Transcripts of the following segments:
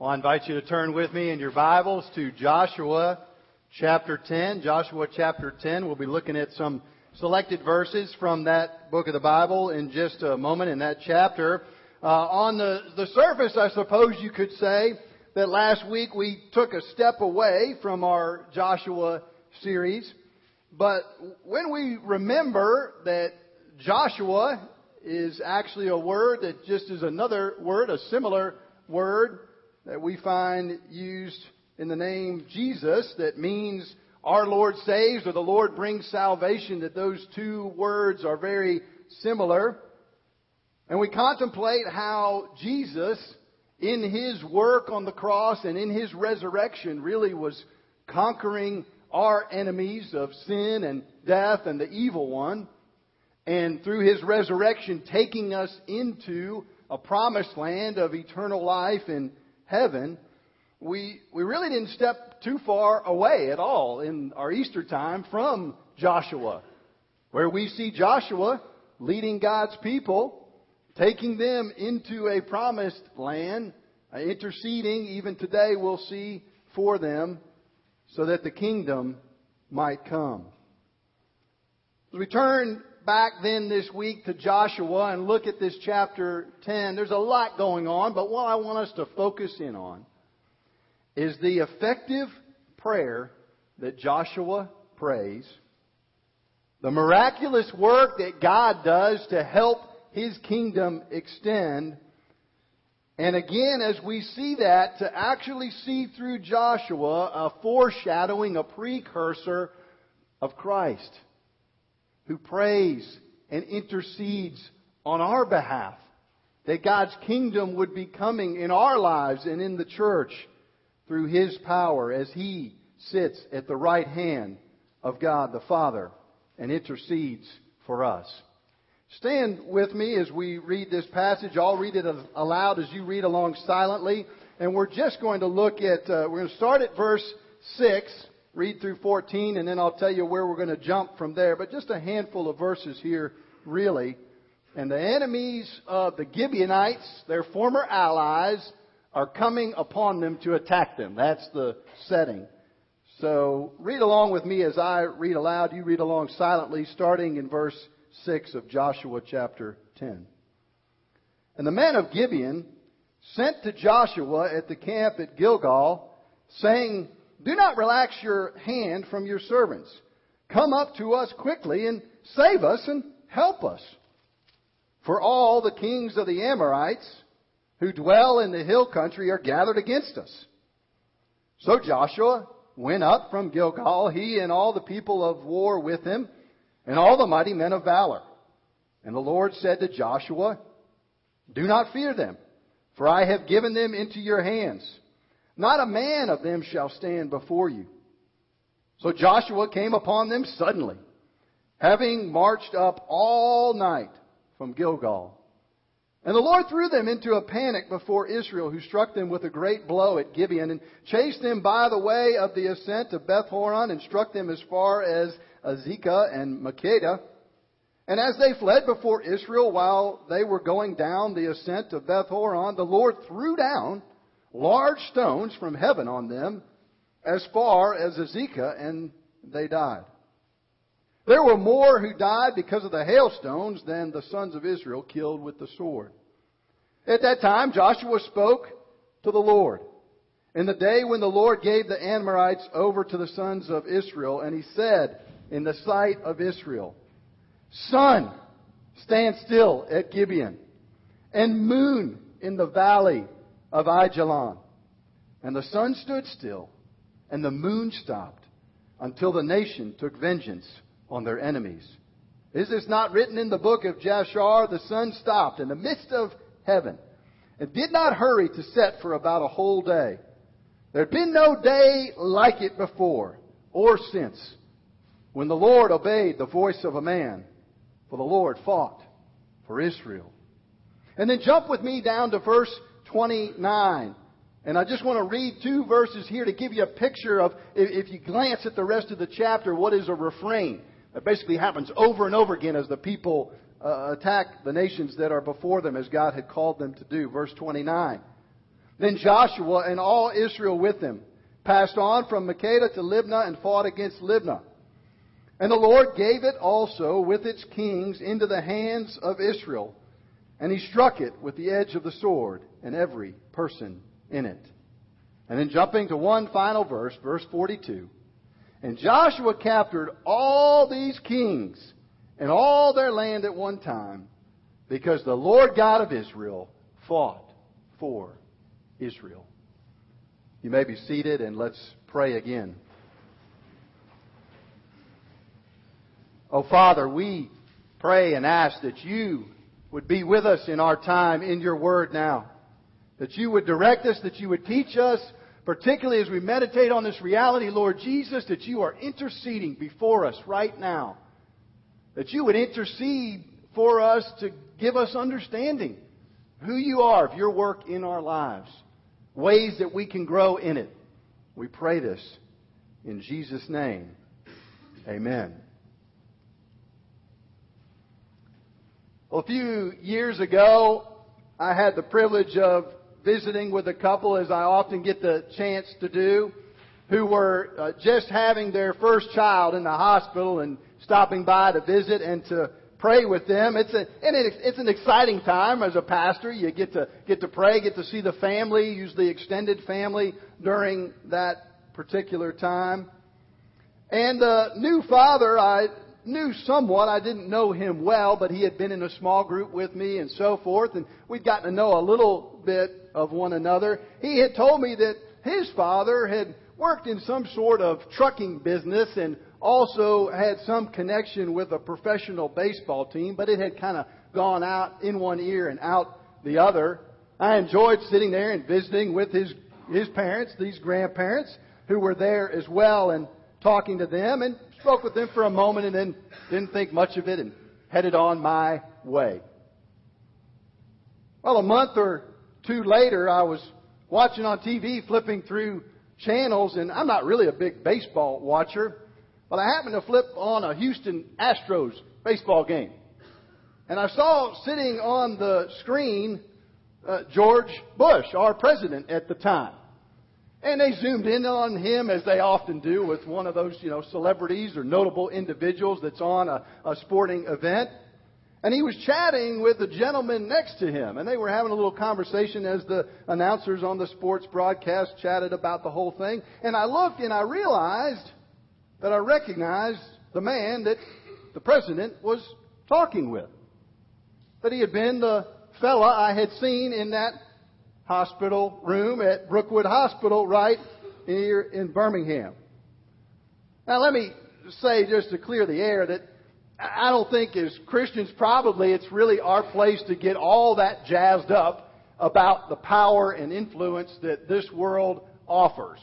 Well, I invite you to turn with me in your Bibles to Joshua chapter 10. Joshua chapter 10. We'll be looking at some selected verses from that book of the Bible in just a moment in that chapter. Uh, on the, the surface, I suppose you could say that last week we took a step away from our Joshua series. But when we remember that Joshua is actually a word that just is another word, a similar word that we find used in the name Jesus that means our Lord saves or the Lord brings salvation, that those two words are very similar. And we contemplate how Jesus, in his work on the cross and in his resurrection, really was conquering our enemies of sin and death and the evil one. And through his resurrection, taking us into a promised land of eternal life in heaven, we, we really didn't step too far away at all in our Easter time from Joshua, where we see Joshua leading God's people, taking them into a promised land, uh, interceding, even today we'll see for them, so that the kingdom might come. As we turn back then this week to Joshua and look at this chapter 10, there's a lot going on, but what I want us to focus in on is the effective prayer that Joshua prays, the miraculous work that God does to help his kingdom extend, and again, as we see that, to actually see through Joshua a foreshadowing, a precursor of Christ who prays and intercedes on our behalf. That God's kingdom would be coming in our lives and in the church through His power as He sits at the right hand of God the Father and intercedes for us. Stand with me as we read this passage. I'll read it aloud as you read along silently. And we're just going to look at, uh, we're going to start at verse 6 read through 14 and then I'll tell you where we're going to jump from there. But just a handful of verses here, really. And the enemies of the Gibeonites, their former allies, are coming upon them to attack them. That's the setting. So read along with me as I read aloud. You read along silently, starting in verse 6 of Joshua chapter 10. And the men of Gibeon sent to Joshua at the camp at Gilgal, saying, do not relax your hand from your servants. Come up to us quickly and save us and help us. For all the kings of the Amorites who dwell in the hill country are gathered against us. So Joshua went up from Gilgal, he and all the people of war with him, and all the mighty men of valor. And the Lord said to Joshua, Do not fear them, for I have given them into your hands. Not a man of them shall stand before you. So Joshua came upon them suddenly, having marched up all night from Gilgal. And the Lord threw them into a panic before Israel, who struck them with a great blow at Gibeon, and chased them by the way of the ascent of Beth Horon, and struck them as far as Azekah and Makkedah. And as they fled before Israel while they were going down the ascent of Beth Horon, the Lord threw down large stones from heaven on them as far as Azekah, and they died. There were more who died because of the hailstones than the sons of Israel killed with the sword. At that time, Joshua spoke to the Lord. In the day when the Lord gave the Amorites over to the sons of Israel, and he said in the sight of Israel, Sun, stand still at Gibeon, and moon in the valley of Ajalon. And the sun stood still, and the moon stopped, until the nation took vengeance on their enemies. Is this not written in the book of Jashar? The sun stopped in the midst of heaven, and did not hurry to set for about a whole day. There had been no day like it before, or since, when the Lord obeyed the voice of a man, for the Lord fought for Israel. And then jump with me down to verse 29. And I just want to read two verses here to give you a picture of, if you glance at the rest of the chapter, what is a refrain. That basically happens over and over again as the people uh, attack the nations that are before them as God had called them to do. Verse 29. Then Joshua and all Israel with him passed on from Makkedah to Libnah and fought against Libnah. And the Lord gave it also with its kings into the hands of Israel, and he struck it with the edge of the sword, and every person in it. And then jumping to one final verse, verse 42. And Joshua captured all these kings and all their land at one time, because the Lord God of Israel fought for Israel. You may be seated and let's pray again. Oh, Father, we pray and ask that you would be with us in our time in your word now. That you would direct us, that you would teach us, particularly as we meditate on this reality, Lord Jesus, that you are interceding before us right now. That you would intercede for us to give us understanding who you are, of your work in our lives, ways that we can grow in it. We pray this in Jesus' name. Amen. Well, a few years ago, I had the privilege of visiting with a couple, as I often get the chance to do, who were uh, just having their first child in the hospital and stopping by to visit and to pray with them. It's a, and it's an exciting time as a pastor. You get to, get to pray, get to see the family, usually extended family during that particular time. And the new father, I knew somewhat. I didn't know him well, but he had been in a small group with me and so forth, and we'd gotten to know a little bit of one another. He had told me that his father had worked in some sort of trucking business and also had some connection with a professional baseball team, but it had kind of gone out in one ear and out the other. I enjoyed sitting there and visiting with his his parents, these grandparents, who were there as well, and talking to them and spoke with them for a moment and then didn't think much of it and headed on my way. Well, a month or two later, I was watching on TV, flipping through channels, and I'm not really a big baseball watcher, but I happened to flip on a Houston Astros baseball game. And I saw sitting on the screen uh, George Bush, our president at the time. And they zoomed in on him as they often do with one of those, you know, celebrities or notable individuals that's on a, a sporting event. And he was chatting with the gentleman next to him. And they were having a little conversation as the announcers on the sports broadcast chatted about the whole thing. And I looked and I realized that I recognized the man that the president was talking with. That he had been the fella I had seen in that hospital room at Brookwood Hospital right here in Birmingham. Now let me say just to clear the air that I don't think as Christians probably it's really our place to get all that jazzed up about the power and influence that this world offers.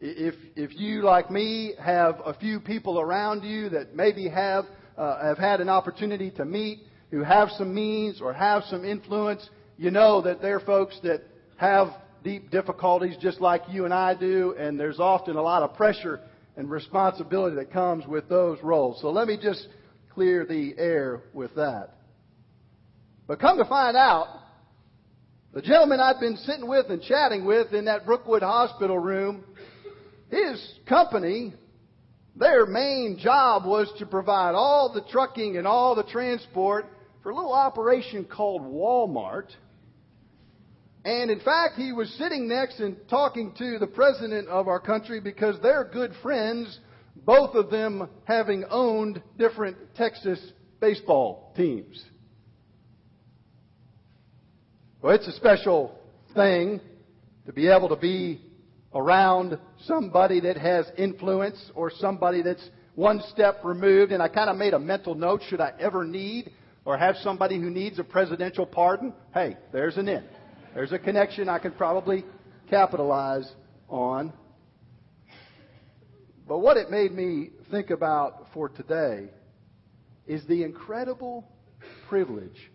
If, if you, like me, have a few people around you that maybe have, uh, have had an opportunity to meet, who have some means or have some influence, you know that there are folks that have deep difficulties just like you and I do, and there's often a lot of pressure and responsibility that comes with those roles. So let me just clear the air with that. But come to find out, the gentleman I've been sitting with and chatting with in that Brookwood Hospital room, his company, their main job was to provide all the trucking and all the transport for a little operation called Walmart. And in fact, he was sitting next and talking to the president of our country because they're good friends, both of them having owned different Texas baseball teams. Well, it's a special thing to be able to be around somebody that has influence or somebody that's one step removed. And I kind of made a mental note should I ever need or have somebody who needs a presidential pardon? Hey, there's an in. There's a connection I could probably capitalize on. But what it made me think about for today is the incredible privilege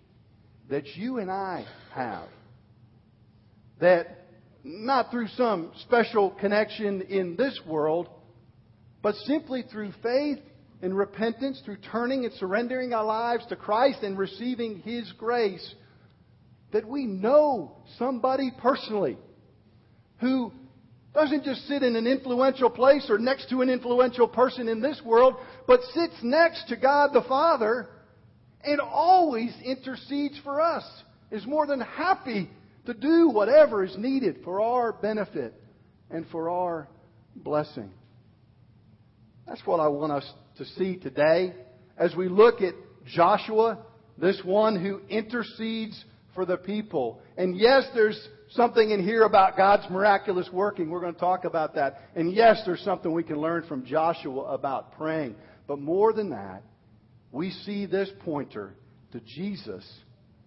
that you and I have. That not through some special connection in this world, but simply through faith and repentance, through turning and surrendering our lives to Christ and receiving His grace, that we know somebody personally who doesn't just sit in an influential place or next to an influential person in this world, but sits next to God the Father and always intercedes for us, is more than happy to do whatever is needed for our benefit and for our blessing. That's what I want us to see today as we look at Joshua, this one who intercedes for the people. And yes, there's something in here about God's miraculous working. We're going to talk about that. And yes, there's something we can learn from Joshua about praying. But more than that, we see this pointer to Jesus,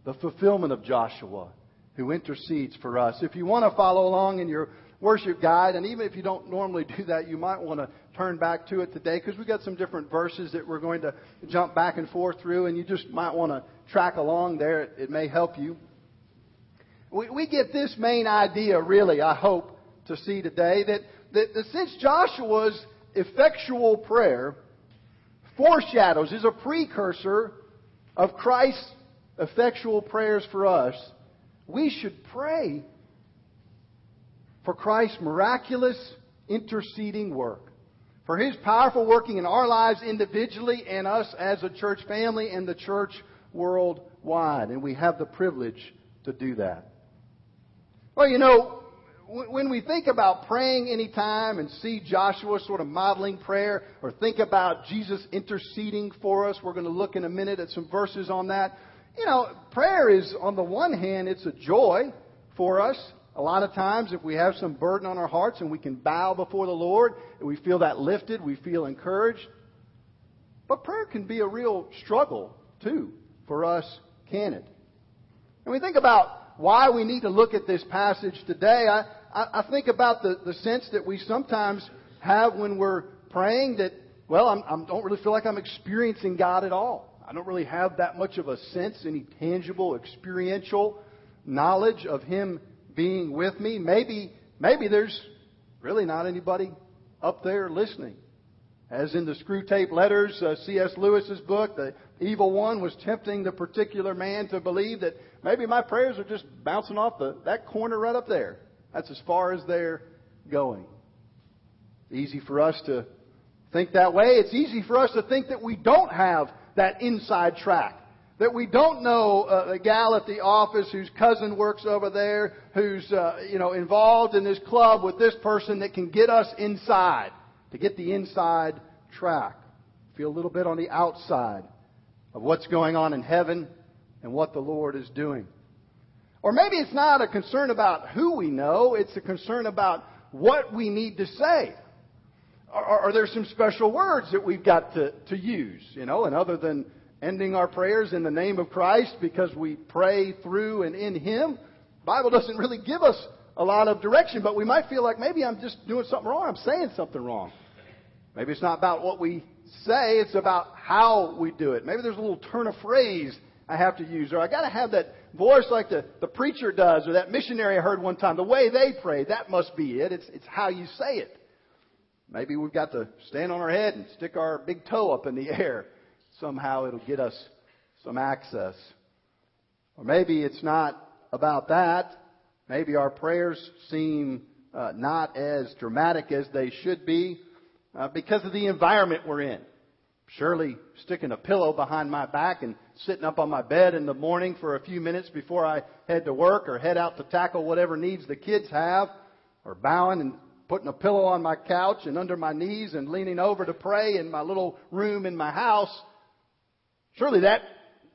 the fulfillment of Joshua, who intercedes for us. If you want to follow along in your worship guide, and even if you don't normally do that, you might want to turn back to it today because we've got some different verses that we're going to jump back and forth through, and you just might want to track along there. It, it may help you. We, we get this main idea, really, I hope, to see today that, that, that since Joshua's effectual prayer foreshadows, is a precursor of Christ's effectual prayers for us, we should pray for Christ's miraculous interceding work, for His powerful working in our lives individually and us as a church family and the church worldwide. And we have the privilege to do that. Well, you know, when we think about praying anytime and see Joshua sort of modeling prayer or think about Jesus interceding for us, we're going to look in a minute at some verses on that. You know, prayer is, on the one hand, it's a joy for us. A lot of times, if we have some burden on our hearts and we can bow before the Lord and we feel that lifted, we feel encouraged. But prayer can be a real struggle, too, for us, can it? And we think about why we need to look at this passage today, I, I, I think about the, the sense that we sometimes have when we're praying that, well, I don't really feel like I'm experiencing God at all. I don't really have that much of a sense, any tangible, experiential knowledge of Him being with me. Maybe, maybe there's really not anybody up there listening. As in the Screwtape Letters, uh, C.S. Lewis's book, the evil one was tempting the particular man to believe that maybe my prayers are just bouncing off the, that corner right up there. That's as far as they're going. Easy for us to think that way. It's easy for us to think that we don't have that inside track. That we don't know uh, the gal at the office whose cousin works over there, who's uh, you know involved in this club with this person that can get us inside to get the inside track. Feel a little bit on the outside of what's going on in heaven and what the Lord is doing. Or maybe it's not a concern about who we know, it's a concern about what we need to say. Are, are there some special words that we've got to, to use, you know, and other than ending our prayers in the name of Christ because we pray through and in Him, Bible doesn't really give us a lot of direction, but we might feel like maybe I'm just doing something wrong. I'm saying something wrong. Maybe it's not about what we say, it's about how we do it. Maybe there's a little turn of phrase I have to use, or I got to have that voice like the, the preacher does, or that missionary I heard one time. The way they pray, that must be it. It's, it's how you say it. Maybe we've got to stand on our head and stick our big toe up in the air. Somehow it'll get us some access. Or maybe it's not about that. Maybe our prayers seem uh, not as dramatic as they should be uh, because of the environment we're in. Surely sticking a pillow behind my back and sitting up on my bed in the morning for a few minutes before I head to work or head out to tackle whatever needs the kids have, or bowing and putting a pillow on my couch and under my knees and leaning over to pray in my little room in my house. Surely that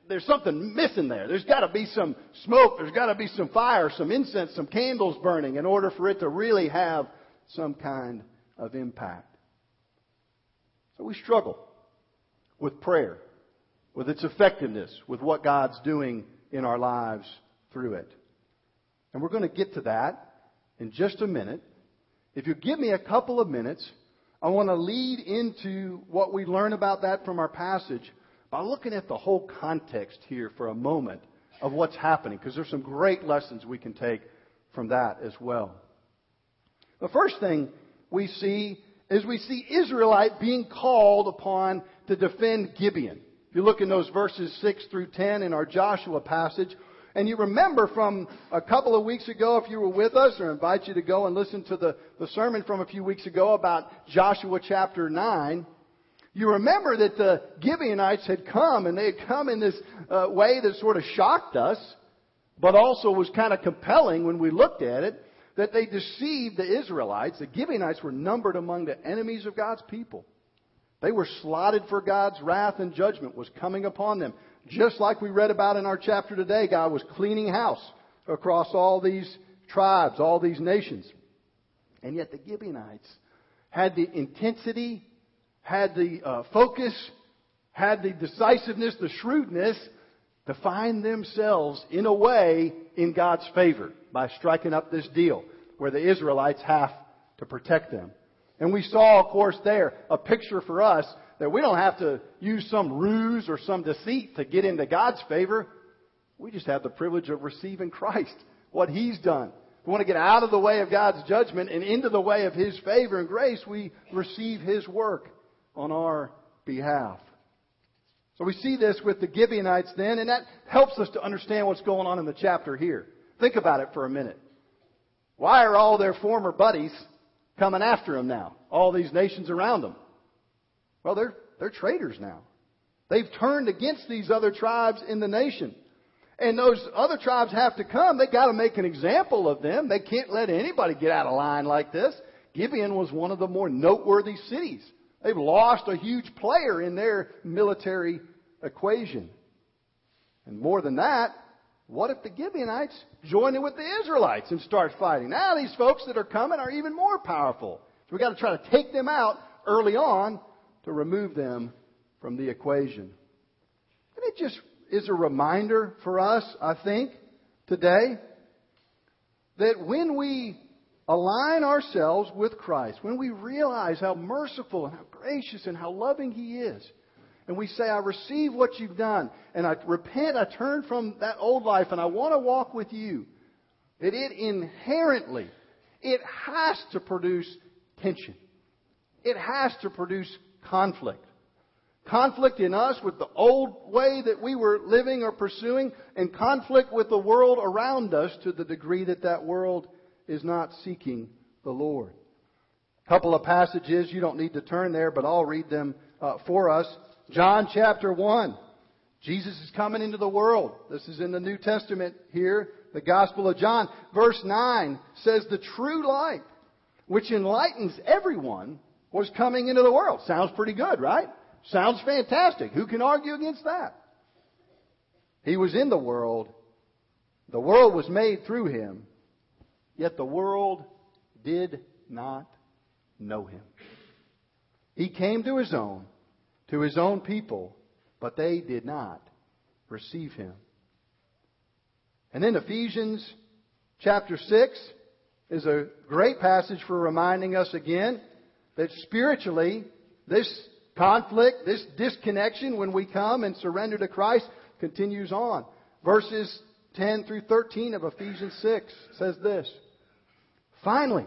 there's something missing there. There's got to be some smoke. There's got to be some fire, some incense, some candles burning in order for it to really have some kind of impact. So we struggle with prayer, with its effectiveness, with what God's doing in our lives through it. And we're going to get to that in just a minute. If you give me a couple of minutes, I want to lead into what we learn about that from our passage by looking at the whole context here for a moment of what's happening, because there's some great lessons we can take from that as well. The first thing we see is we see Israelite being called upon to defend Gibeon. If you look in those verses 6 through 10 in our Joshua passage, And you remember from a couple of weeks ago, if you were with us, or invite you to go and listen to the, the sermon from a few weeks ago about Joshua chapter 9, you remember that the Gibeonites had come, and they had come in this uh, way that sort of shocked us, but also was kind of compelling when we looked at it, that they deceived the Israelites. The Gibeonites were numbered among the enemies of God's people. They were slotted for God's wrath and judgment was coming upon them. Just like we read about in our chapter today, God was cleaning house across all these tribes, all these nations. And yet the Gibeonites had the intensity, had the uh, focus, had the decisiveness, the shrewdness to find themselves in a way in God's favor by striking up this deal where the Israelites have to protect them. And we saw, of course, there a picture for us that we don't have to use some ruse or some deceit to get into God's favor. We just have the privilege of receiving Christ, what He's done. If we want to get out of the way of God's judgment and into the way of His favor and grace, we receive His work on our behalf. So we see this with the Gibeonites then, and that helps us to understand what's going on in the chapter here. Think about it for a minute. Why are all their former buddies coming after them now? All these nations around them. Well, they're, they're traitors now. They've turned against these other tribes in the nation. And those other tribes have to come. They got to make an example of them. They can't let anybody get out of line like this. Gibeon was one of the more noteworthy cities. They've lost a huge player in their military equation. And more than that, what if the Gibeonites join in with the Israelites and start fighting? Now these folks that are coming are even more powerful. So we've got to try to take them out early on to remove them from the equation. And it just is a reminder for us, I think, today, that when we align ourselves with Christ, when we realize how merciful and how gracious and how loving He is, and we say, I receive what you've done, and I repent, I turn from that old life, and I want to walk with you, that it inherently, it has to produce tension. It has to produce conflict. Conflict in us with the old way that we were living or pursuing, and conflict with the world around us to the degree that that world is not seeking the Lord. Couple of passages, you don't need to turn there, but I'll read them uh, for us. John chapter 1. Jesus is coming into the world. This is in the New Testament here, the Gospel of John. Verse 9 says, The true light, which enlightens everyone, was coming into the world. Sounds pretty good, right? Sounds fantastic. Who can argue against that? He was in the world. The world was made through him. Yet the world did not know him. He came to his own, to his own people, but they did not receive him. And then Ephesians chapter 6 is a great passage for reminding us again that spiritually, this conflict, this disconnection when we come and surrender to Christ continues on. Verses 10 through 13 of Ephesians 6 says this. Finally,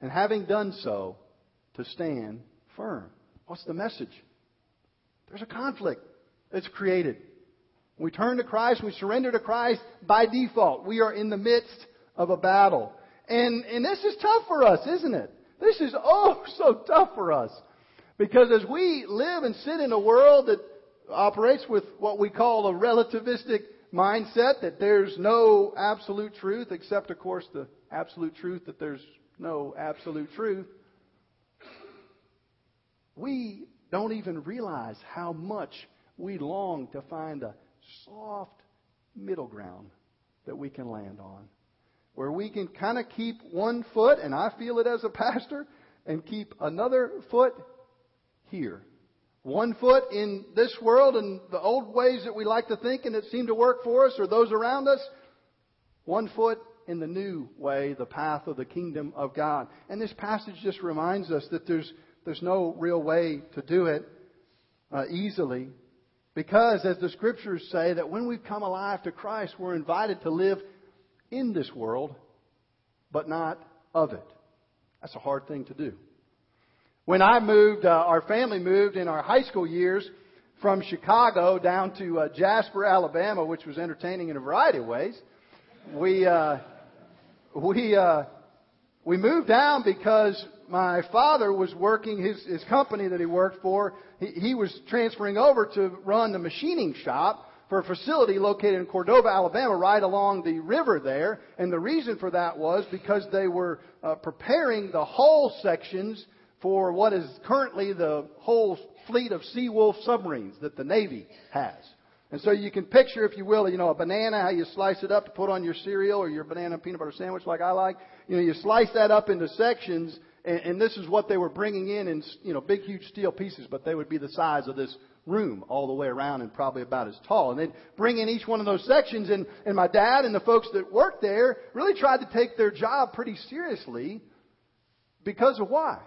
and having done so, to stand firm. What's the message? There's a conflict that's created. We turn to Christ, we surrender to Christ by default. We are in the midst of a battle. And, and this is tough for us, isn't it? This is oh so tough for us. Because as we live and sit in a world that operates with what we call a relativistic mindset, that there's no absolute truth, except, of course, the absolute truth that there's no absolute truth, we don't even realize how much we long to find a soft middle ground that we can land on where we can kind of keep one foot, and I feel it as a pastor, and keep another foot here. One foot in this world and the old ways that we like to think and that seem to work for us or those around us, One foot in the new way, the path of the kingdom of God. And this passage just reminds us that there's, there's no real way to do it uh, easily. Because, as the scriptures say, that when we come alive to Christ, we're invited to live in this world, but not of it. That's a hard thing to do. When I moved, uh, our family moved in our high school years from Chicago down to uh, Jasper, Alabama, which was entertaining in a variety of ways. We uh, we uh, we moved down because my father was working his his company that he worked for. He, he was transferring over to run the machining shop for a facility located in Cordova, Alabama, right along the river there. And the reason for that was because they were uh, preparing the hull sections for what is currently the whole fleet of Seawolf submarines that the Navy has. And so you can picture, if you will, you know, a banana, how you slice it up to put on your cereal or your banana peanut butter sandwich like I like. You know, you slice that up into sections, and, and this is what they were bringing in in, you know, big, huge steel pieces, but they would be the size of this room all the way around and probably about as tall. And they'd bring in each one of those sections, and, and my dad and the folks that worked there really tried to take their job pretty seriously because of why?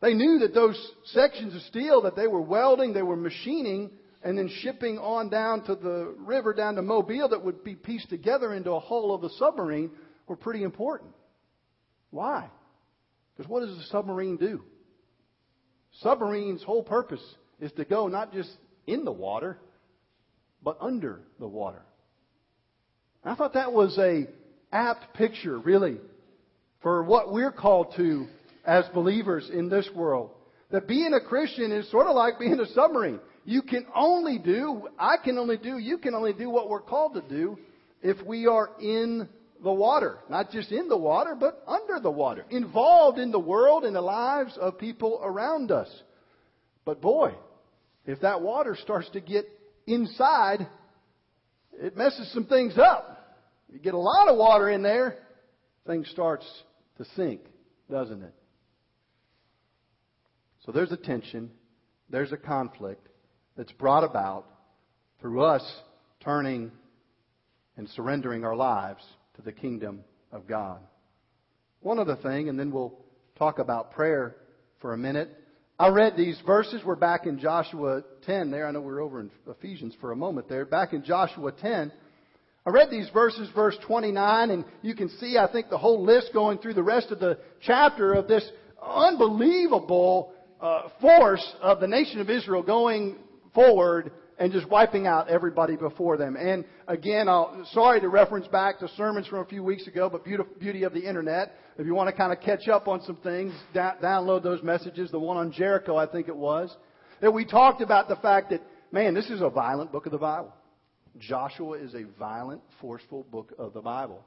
They knew that those sections of steel that they were welding, they were machining, and then shipping on down to the river, down to Mobile, that would be pieced together into a hull of a submarine were pretty important. Why? Because what does a submarine do? Submarine's whole purpose is to go not just in the water, but under the water. I thought that was a apt picture, really, for what we're called to as believers in this world. That being a Christian is sort of like being a submarine. You can only do, I can only do, you can only do what we're called to do if we are in the water. Not just in the water, but under the water. Involved in the world and the lives of people around us. But boy, if that water starts to get inside, it messes some things up. You get a lot of water in there, things starts to sink, doesn't it? So there's a tension, there's a conflict that's brought about through us turning and surrendering our lives to the kingdom of God. One other thing, and then we'll talk about prayer for a minute. I read these verses. We're back in Joshua 10 there. I know we're over in Ephesians for a moment there. Back in Joshua 10. I read these verses, verse 29, and you can see, I think, the whole list going through the rest of the chapter of this unbelievable uh, force of the nation of Israel going forward and just wiping out everybody before them. And again, I'll, sorry to reference back to sermons from a few weeks ago, but beauty, of the internet. If you want to kind of catch up on some things, da- download those messages. The one on Jericho, I think it was, that we talked about the fact that, man, this is a violent book of the Bible. Joshua is a violent, forceful book of the Bible.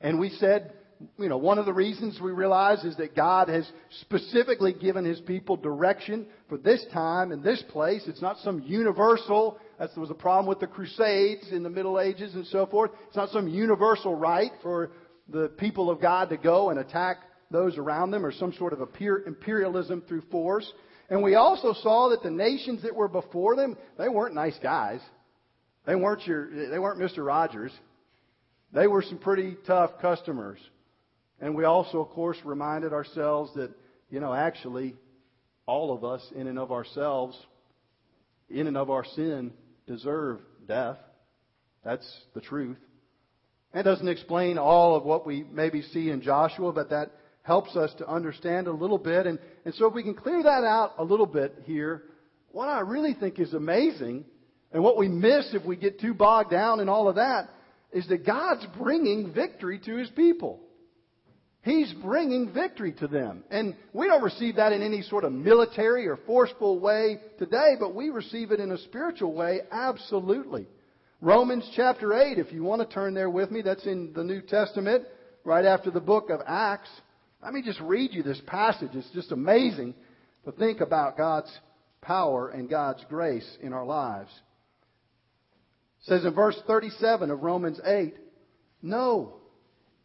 And we said you know, one of the reasons we realize is that God has specifically given His people direction for this time and this place. It's not some universal, that was a problem with the Crusades in the Middle Ages and so forth. It's not some universal right for the people of God to go and attack those around them or some sort of imperialism through force. And we also saw that the nations that were before them, they weren't nice guys. They weren't your, they weren't Mr. Rogers. They were some pretty tough customers. And we also, of course, reminded ourselves that, you know, actually, all of us, in and of ourselves, in and of our sin, deserve death. That's the truth. That doesn't explain all of what we maybe see in Joshua, but that helps us to understand a little bit. And, and so if we can clear that out a little bit here, what I really think is amazing, and what we miss if we get too bogged down in all of that, is that God's bringing victory to His people. He's bringing victory to them. And we don't receive that in any sort of military or forceful way today, but we receive it in a spiritual way, absolutely. Romans chapter 8, if you want to turn there with me, that's in the New Testament, right after the book of Acts. Let me just read you this passage. It's just amazing to think about God's power and God's grace in our lives. It says in verse 37 of Romans 8, No,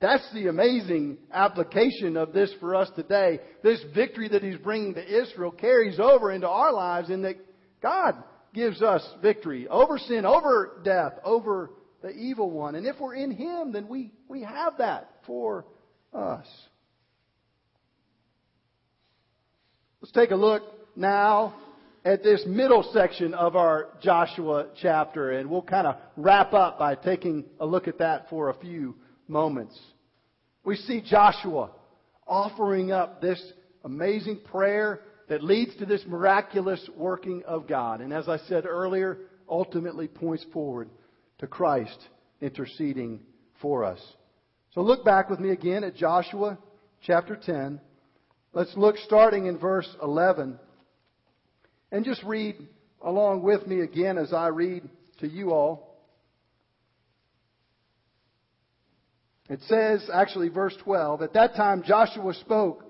That's the amazing application of this for us today. This victory that he's bringing to Israel carries over into our lives in that God gives us victory over sin, over death, over the evil one. And if we're in him, then we, we have that for us. Let's take a look now at this middle section of our Joshua chapter, and we'll kind of wrap up by taking a look at that for a few moments. We see Joshua offering up this amazing prayer that leads to this miraculous working of God. And as I said earlier, ultimately points forward to Christ interceding for us. So look back with me again at Joshua chapter 10. Let's look starting in verse 11 and just read along with me again as I read to you all. It says, actually, verse 12, At that time Joshua spoke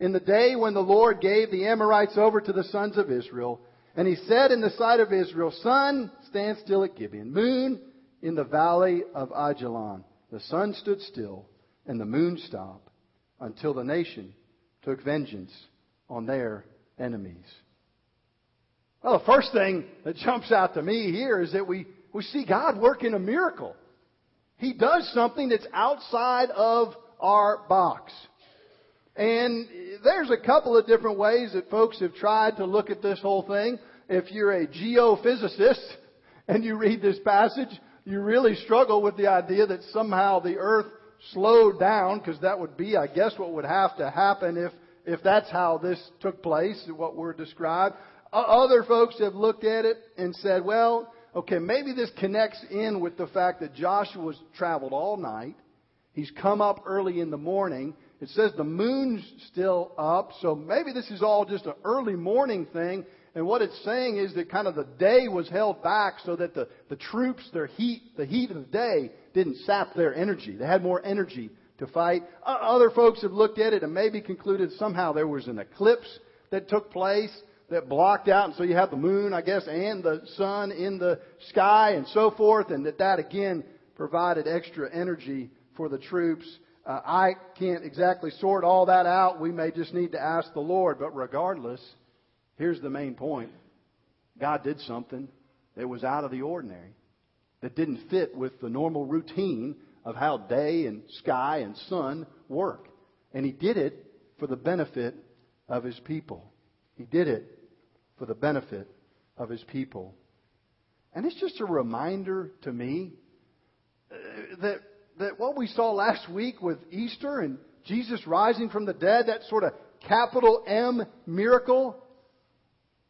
in the day when the Lord gave the Amorites over to the sons of Israel. And he said in the sight of Israel, Sun, stand still at Gibeon. Moon, in the valley of Ajalon. The sun stood still, and the moon stopped, until the nation took vengeance on their enemies. Well, the first thing that jumps out to me here is that we, we see God working a miracle. He does something that's outside of our box. And there's a couple of different ways that folks have tried to look at this whole thing. If you're a geophysicist and you read this passage, you really struggle with the idea that somehow the earth slowed down, because that would be, I guess, what would have to happen if, if that's how this took place, what we're described. Other folks have looked at it and said, well, okay, maybe this connects in with the fact that Joshua's traveled all night. He's come up early in the morning. It says the moon's still up, so maybe this is all just an early morning thing. And what it's saying is that kind of the day was held back so that the, the troops, their heat, the heat of the day didn't sap their energy. They had more energy to fight. Other folks have looked at it and maybe concluded somehow there was an eclipse that took place that blocked out, and so you have the moon, I guess, and the sun in the sky and so forth, and that that again provided extra energy for the troops. Uh, I can't exactly sort all that out. We may just need to ask the Lord, but regardless, here's the main point. God did something that was out of the ordinary, that didn't fit with the normal routine of how day and sky and sun work. And He did it for the benefit of His people. He did it for the benefit of his people. And it's just a reminder to me uh, that, that what we saw last week with Easter and Jesus rising from the dead, that sort of capital M miracle,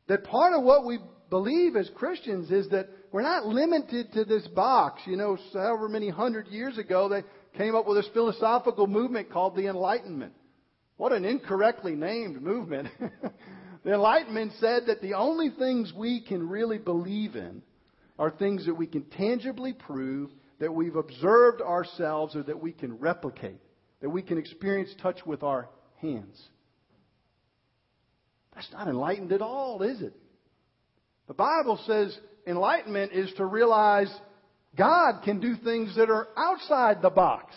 that part of what we believe as Christians is that we're not limited to this box. You know, however many hundred years ago, they came up with this philosophical movement called the Enlightenment. What an incorrectly named movement. The Enlightenment said that the only things we can really believe in are things that we can tangibly prove, that we've observed ourselves, or that we can replicate, that we can experience touch with our hands. That's not enlightened at all, is it? The Bible says enlightenment is to realize God can do things that are outside the box.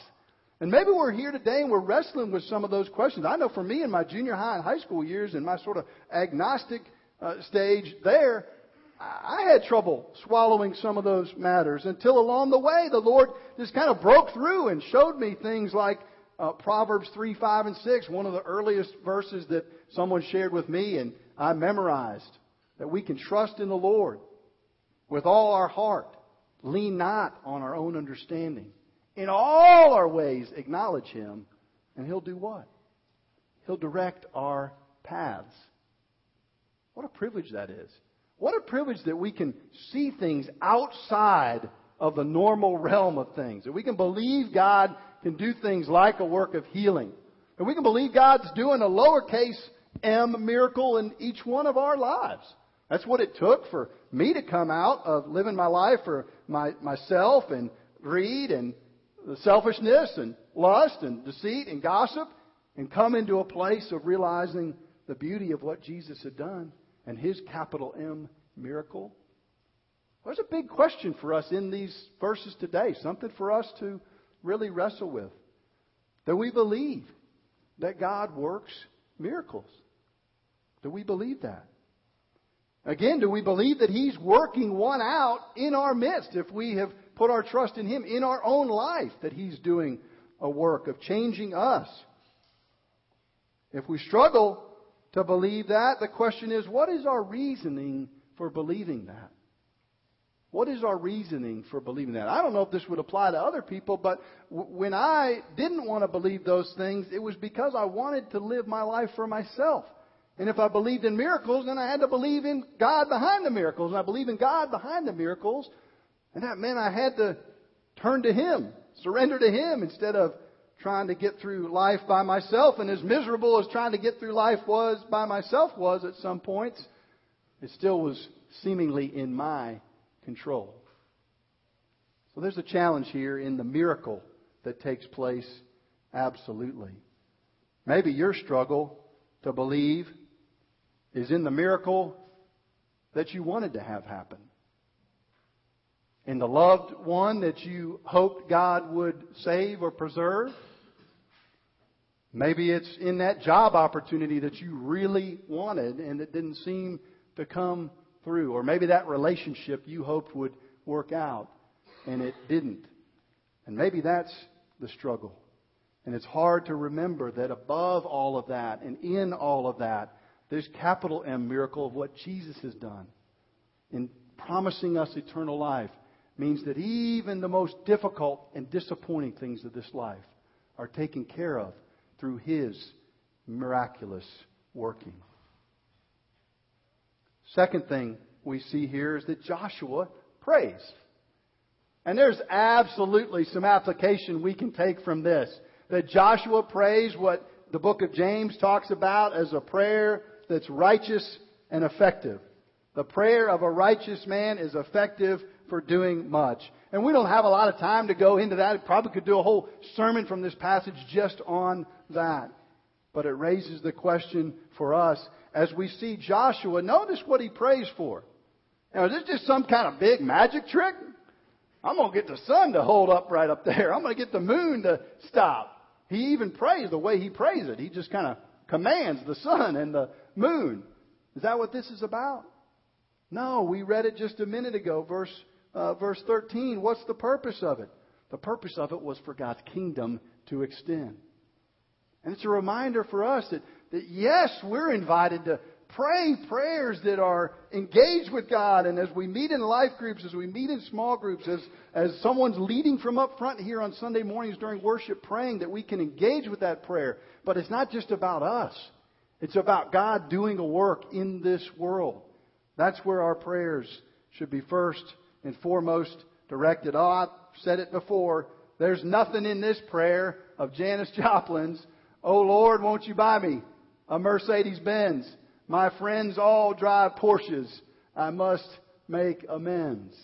And maybe we're here today and we're wrestling with some of those questions. I know for me in my junior high and high school years and my sort of agnostic uh, stage there, I had trouble swallowing some of those matters until along the way the Lord just kind of broke through and showed me things like uh, Proverbs 3, 5, and 6, one of the earliest verses that someone shared with me and I memorized. That we can trust in the Lord with all our heart, lean not on our own understanding in all our ways acknowledge Him, and He'll do what? He'll direct our paths. What a privilege that is. What a privilege that we can see things outside of the normal realm of things. That we can believe God can do things like a work of healing. That we can believe God's doing a lowercase m miracle in each one of our lives. That's what it took for me to come out of living my life for my, myself and Reed and selfishness and lust and deceit and gossip and come into a place of realizing the beauty of what Jesus had done and his capital M miracle? There's a big question for us in these verses today, something for us to really wrestle with. Do we believe that God works miracles? Do we believe that? Again, do we believe that He's working one out in our midst if we have put our trust in Him in our own life, that He's doing a work of changing us? If we struggle to believe that, the question is what is our reasoning for believing that? What is our reasoning for believing that? I don't know if this would apply to other people, but w- when I didn't want to believe those things, it was because I wanted to live my life for myself. And if I believed in miracles, then I had to believe in God behind the miracles. And I believe in God behind the miracles. And that meant I had to turn to Him, surrender to Him instead of trying to get through life by myself. And as miserable as trying to get through life was by myself was at some points, it still was seemingly in my control. So there's a challenge here in the miracle that takes place absolutely. Maybe your struggle to believe is in the miracle that you wanted to have happen. In the loved one that you hoped God would save or preserve. Maybe it's in that job opportunity that you really wanted and it didn't seem to come through. Or maybe that relationship you hoped would work out and it didn't. And maybe that's the struggle. And it's hard to remember that above all of that and in all of that, this capital M miracle of what Jesus has done in promising us eternal life means that even the most difficult and disappointing things of this life are taken care of through His miraculous working. Second thing we see here is that Joshua prays. And there's absolutely some application we can take from this. That Joshua prays what the book of James talks about as a prayer that's righteous and effective. The prayer of a righteous man is effective for doing much. And we don't have a lot of time to go into that. It probably could do a whole sermon from this passage just on that. But it raises the question for us as we see Joshua, notice what he prays for. Now, is this just some kind of big magic trick? I'm going to get the sun to hold up right up there. I'm going to get the moon to stop. He even prays the way he prays it. He just kind of commands the sun and the moon. Is that what this is about? No, we read it just a minute ago, verse, uh, verse 13. What's the purpose of it? The purpose of it was for God's kingdom to extend. And it's a reminder for us that that yes, we're invited to pray prayers that are engaged with God. And as we meet in life groups, as we meet in small groups, as, as someone's leading from up front here on Sunday mornings during worship praying, that we can engage with that prayer. But it's not just about us. It's about God doing a work in this world. That's where our prayers should be first and foremost directed. Oh, I've said it before. There's nothing in this prayer of Janis Joplin's, Oh Lord, won't you buy me a Mercedes Benz. My friends all drive Porsches. I must make amends.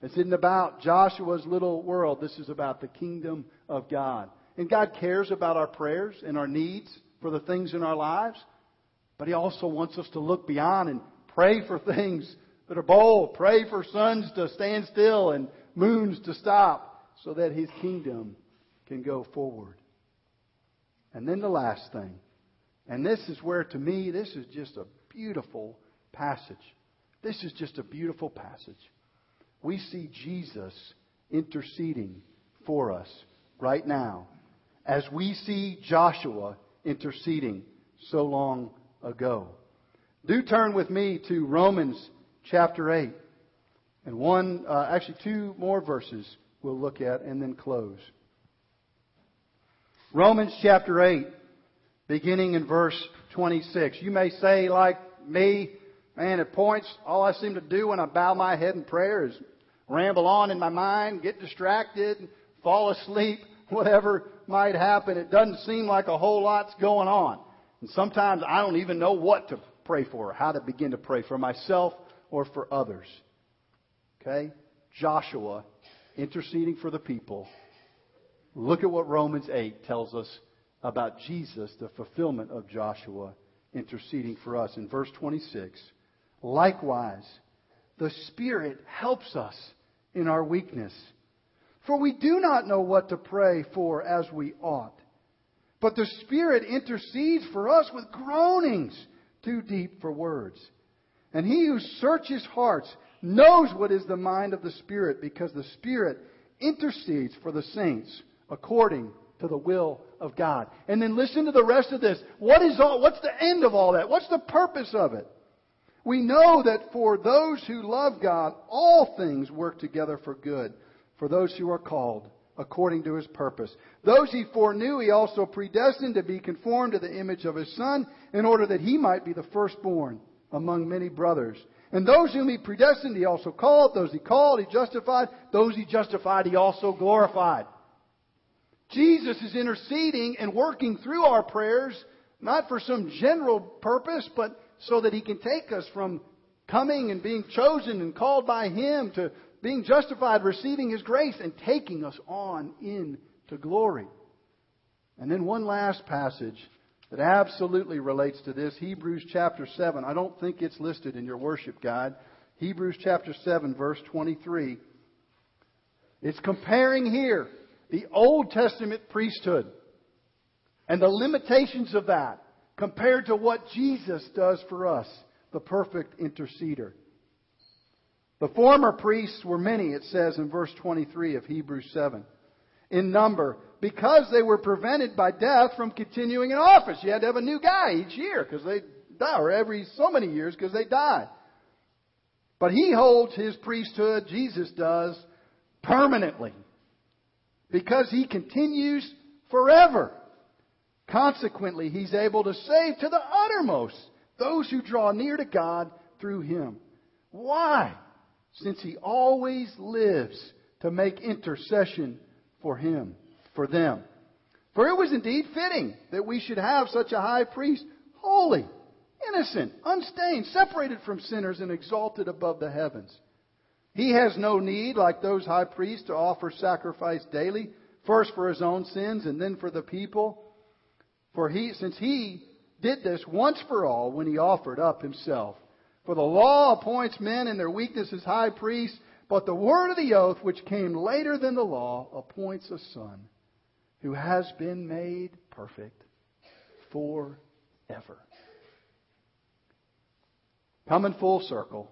This isn't about Joshua's little world. This is about the kingdom of God. And God cares about our prayers and our needs for the things in our lives. But He also wants us to look beyond and pray for things that are bold. Pray for suns to stand still and moons to stop so that His kingdom can go forward. And then the last thing and this is where, to me, this is just a beautiful passage. This is just a beautiful passage. We see Jesus interceding for us right now, as we see Joshua interceding so long ago. Do turn with me to Romans chapter 8. And one, uh, actually, two more verses we'll look at and then close. Romans chapter 8 beginning in verse 26. You may say, like me, man, at points, all I seem to do when I bow my head in prayer is ramble on in my mind, get distracted, fall asleep, whatever might happen. It doesn't seem like a whole lot's going on. And sometimes I don't even know what to pray for, how to begin to pray for myself or for others. Okay? Joshua interceding for the people Look at what Romans 8 tells us about Jesus, the fulfillment of Joshua interceding for us. In verse 26, likewise, the Spirit helps us in our weakness. For we do not know what to pray for as we ought. But the Spirit intercedes for us with groanings too deep for words. And he who searches hearts knows what is the mind of the Spirit, because the Spirit intercedes for the saints according to the will of God. And then listen to the rest of this. What is all, what's the end of all that? What's the purpose of it? We know that for those who love God, all things work together for good, for those who are called according to his purpose. Those he foreknew, he also predestined to be conformed to the image of his Son, in order that he might be the firstborn among many brothers. And those whom he predestined, he also called. Those he called, he justified. Those he justified, he also glorified. Jesus is interceding and working through our prayers, not for some general purpose, but so that He can take us from coming and being chosen and called by Him to being justified, receiving His grace, and taking us on into glory. And then one last passage that absolutely relates to this Hebrews chapter 7. I don't think it's listed in your worship guide. Hebrews chapter 7, verse 23. It's comparing here the Old Testament priesthood and the limitations of that compared to what Jesus does for us, the perfect interceder. The former priests were many, it says in verse 23 of Hebrews 7, in number, because they were prevented by death from continuing in office. You had to have a new guy each year because they die, or every so many years because they die. But he holds his priesthood, Jesus does, permanently because he continues forever. Consequently, he's able to save to the uttermost those who draw near to God through him. Why? Since he always lives to make intercession for him, for them. For it was indeed fitting that we should have such a high priest, holy, innocent, unstained, separated from sinners, and exalted above the heavens. He has no need, like those high priests, to offer sacrifice daily, first for his own sins and then for the people. For he, since he did this once for all when he offered up himself. For the law appoints men in their weakness as high priests, but the word of the oath, which came later than the law, appoints a son who has been made perfect forever. Coming full circle,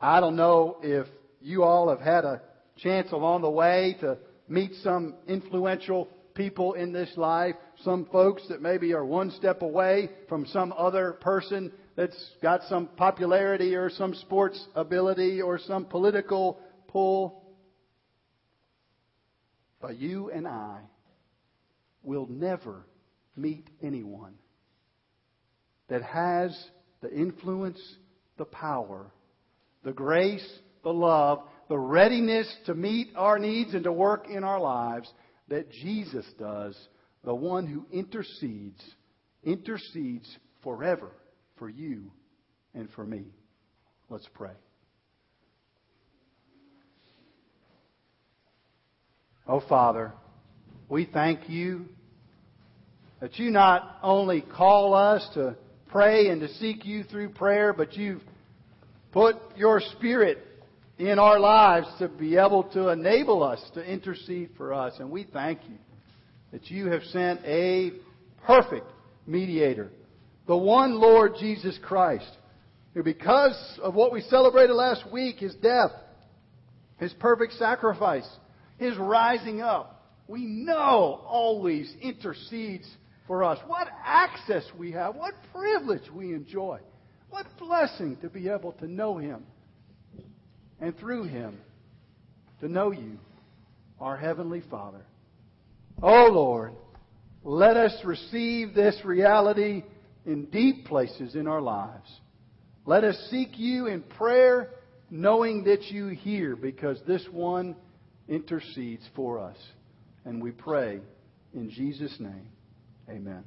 I don't know if you all have had a chance along the way to meet some influential people in this life, some folks that maybe are one step away from some other person that's got some popularity or some sports ability or some political pull. But you and I will never meet anyone that has the influence, the power, the grace, the love, the readiness to meet our needs and to work in our lives that Jesus does, the one who intercedes, intercedes forever for you and for me. Let's pray. Oh, Father, we thank you that you not only call us to pray and to seek you through prayer, but you've put your Spirit in our lives to be able to enable us to intercede for us. And we thank you that you have sent a perfect mediator, the one Lord Jesus Christ, who, because of what we celebrated last week, his death, his perfect sacrifice, his rising up, we know always intercedes for us. What access we have, what privilege we enjoy, what blessing to be able to know him and through him to know you, our Heavenly Father. Oh Lord, let us receive this reality in deep places in our lives. Let us seek you in prayer, knowing that you hear, because this one intercedes for us. And we pray in Jesus' name. Amen.